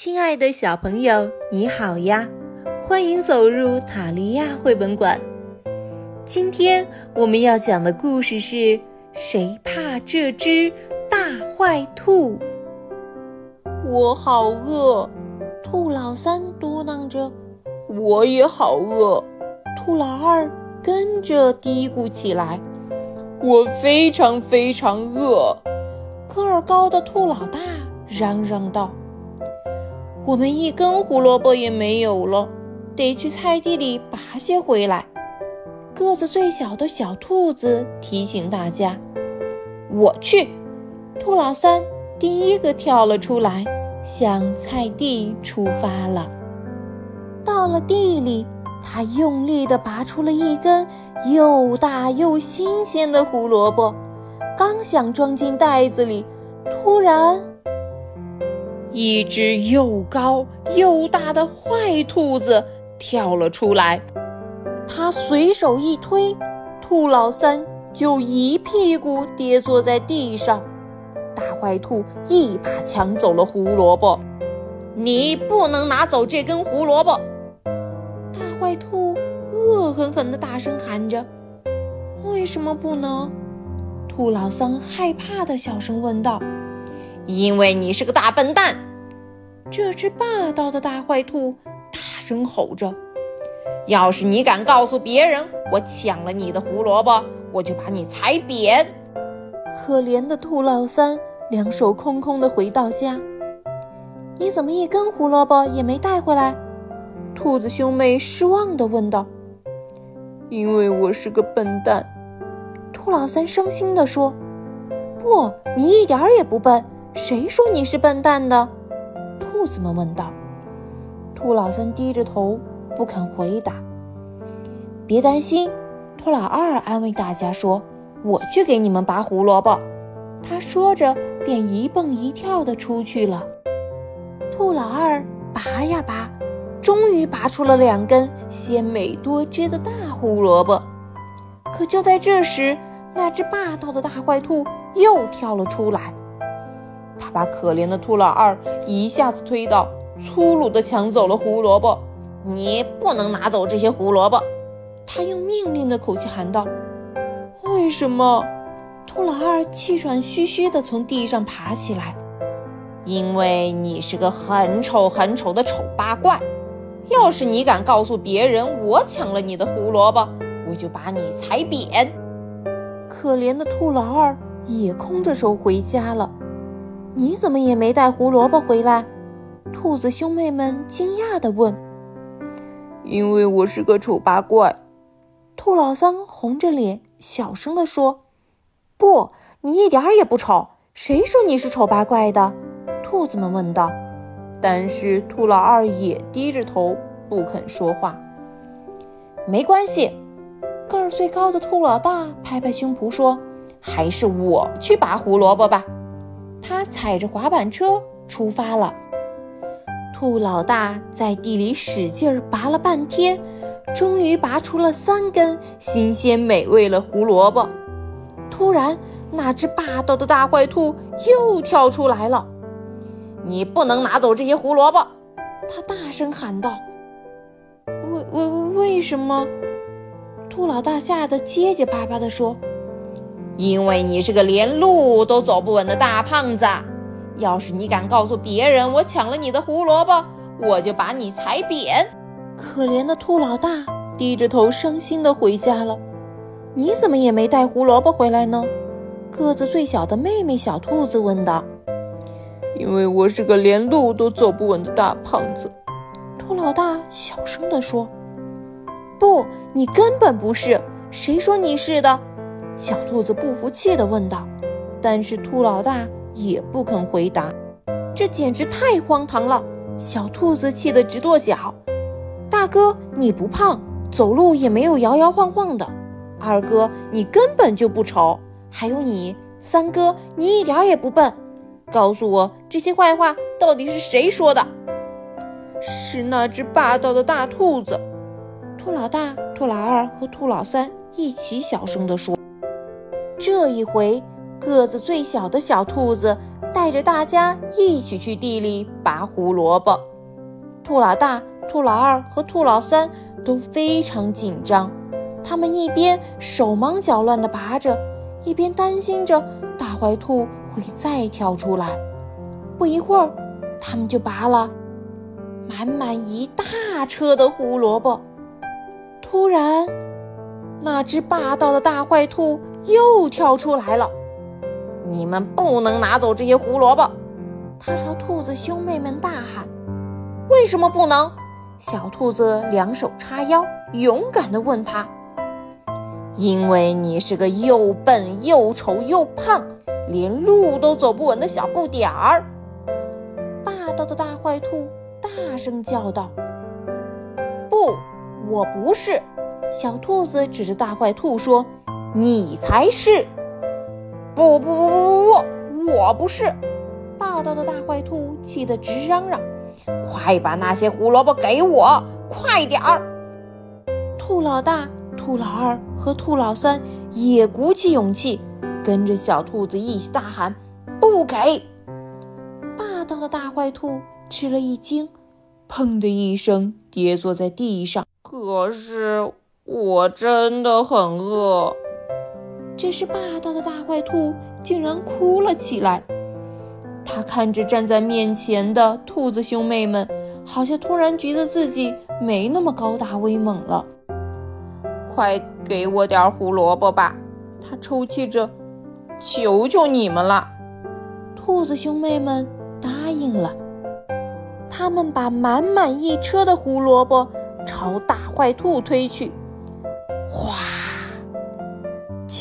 亲爱的小朋友，你好呀！欢迎走入塔利亚绘本馆。今天我们要讲的故事是《谁怕这只大坏兔》。我好饿，兔老三嘟囔着。我也好饿，兔老二跟着嘀咕起来。我非常非常饿，个儿高的兔老大嚷嚷道。我们一根胡萝卜也没有了，得去菜地里拔些回来。个子最小的小兔子提醒大家：“我去！”兔老三第一个跳了出来，向菜地出发了。到了地里，他用力地拔出了一根又大又新鲜的胡萝卜，刚想装进袋子里，突然。一只又高又大的坏兔子跳了出来，他随手一推，兔老三就一屁股跌坐在地上。大坏兔一把抢走了胡萝卜，你不能拿走这根胡萝卜！大坏兔恶狠狠地大声喊着：“为什么不能？”兔老三害怕地小声问道。因为你是个大笨蛋！这只霸道的大坏兔大声吼着：“要是你敢告诉别人我抢了你的胡萝卜，我就把你踩扁！”可怜的兔老三两手空空的回到家。你怎么一根胡萝卜也没带回来？兔子兄妹失望地问道。“因为我是个笨蛋。”兔老三伤心地说。“不，你一点儿也不笨。”谁说你是笨蛋的？兔子们问道。兔老三低着头不肯回答。别担心，兔老二安慰大家说：“我去给你们拔胡萝卜。”他说着便一蹦一跳的出去了。兔老二拔呀拔，终于拔出了两根鲜美多汁的大胡萝卜。可就在这时，那只霸道的大坏兔又跳了出来。他把可怜的兔老二一下子推倒，粗鲁地抢走了胡萝卜。你不能拿走这些胡萝卜！他用命令的口气喊道。为什么？兔老二气喘吁吁地从地上爬起来。因为你是个很丑很丑的丑八怪。要是你敢告诉别人我抢了你的胡萝卜，我就把你踩扁。可怜的兔老二也空着手回家了。你怎么也没带胡萝卜回来？兔子兄妹们惊讶地问。“因为我是个丑八怪。”兔老三红着脸小声地说。“不，你一点也不丑。谁说你是丑八怪的？”兔子们问道。但是兔老二也低着头不肯说话。没关系，个儿最高的兔老大拍拍胸脯说：“还是我去拔胡萝卜吧。”他踩着滑板车出发了。兔老大在地里使劲儿拔了半天，终于拔出了三根新鲜美味的胡萝卜。突然，那只霸道的大坏兔又跳出来了。“你不能拿走这些胡萝卜！”他大声喊道。“为为为什么？”兔老大吓得结结巴巴地说。因为你是个连路都走不稳的大胖子，要是你敢告诉别人我抢了你的胡萝卜，我就把你踩扁。可怜的兔老大低着头伤心地回家了。你怎么也没带胡萝卜回来呢？个子最小的妹妹小兔子问道。因为我是个连路都走不稳的大胖子，兔老大小声地说。不，你根本不是。谁说你是的？小兔子不服气地问道，但是兔老大也不肯回答。这简直太荒唐了！小兔子气得直跺脚。大哥，你不胖，走路也没有摇摇晃晃的。二哥，你根本就不丑。还有你，三哥，你一点也不笨。告诉我，这些坏话到底是谁说的？是那只霸道的大兔子。兔老大、兔老二和兔老三一起小声地说。这一回，个子最小的小兔子带着大家一起去地里拔胡萝卜。兔老大、兔老二和兔老三都非常紧张，他们一边手忙脚乱地拔着，一边担心着大坏兔会再跳出来。不一会儿，他们就拔了满满一大车的胡萝卜。突然，那只霸道的大坏兔又跳出来了！你们不能拿走这些胡萝卜！他朝兔子兄妹们大喊：“为什么不能？”小兔子两手叉腰，勇敢地问他：“因为你是个又笨又丑又胖，连路都走不稳的小不点儿！”霸道的大坏兔大声叫道：“不！”我不是，小兔子指着大坏兔说：“你才是！”不不不不不，我不是！霸道的大坏兔气得直嚷嚷：“快把那些胡萝卜给我，快点儿！”兔老大、兔老二和兔老三也鼓起勇气，跟着小兔子一起大喊：“不给！”霸道的大坏兔吃了一惊，砰的一声跌坐在地上。可是我真的很饿。这时，霸道的大坏兔竟然哭了起来。他看着站在面前的兔子兄妹们，好像突然觉得自己没那么高大威猛了。快给我点胡萝卜吧！他抽泣着，求求你们了。兔子兄妹们答应了。他们把满满一车的胡萝卜。朝大坏兔推去，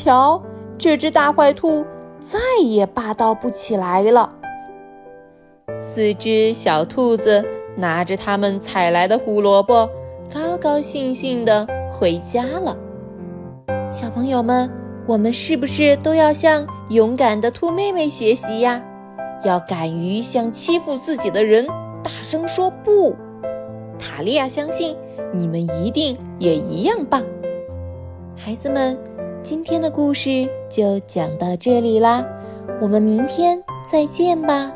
瞧，这只大坏兔再也霸道不起来了。四只小兔子拿着他们采来的胡萝卜，高高兴兴地回家了。小朋友们，我们是不是都要向勇敢的兔妹妹学习呀？要敢于向欺负自己的人大声说不！塔利亚相信。你们一定也一样棒，孩子们，今天的故事就讲到这里啦，我们明天再见吧。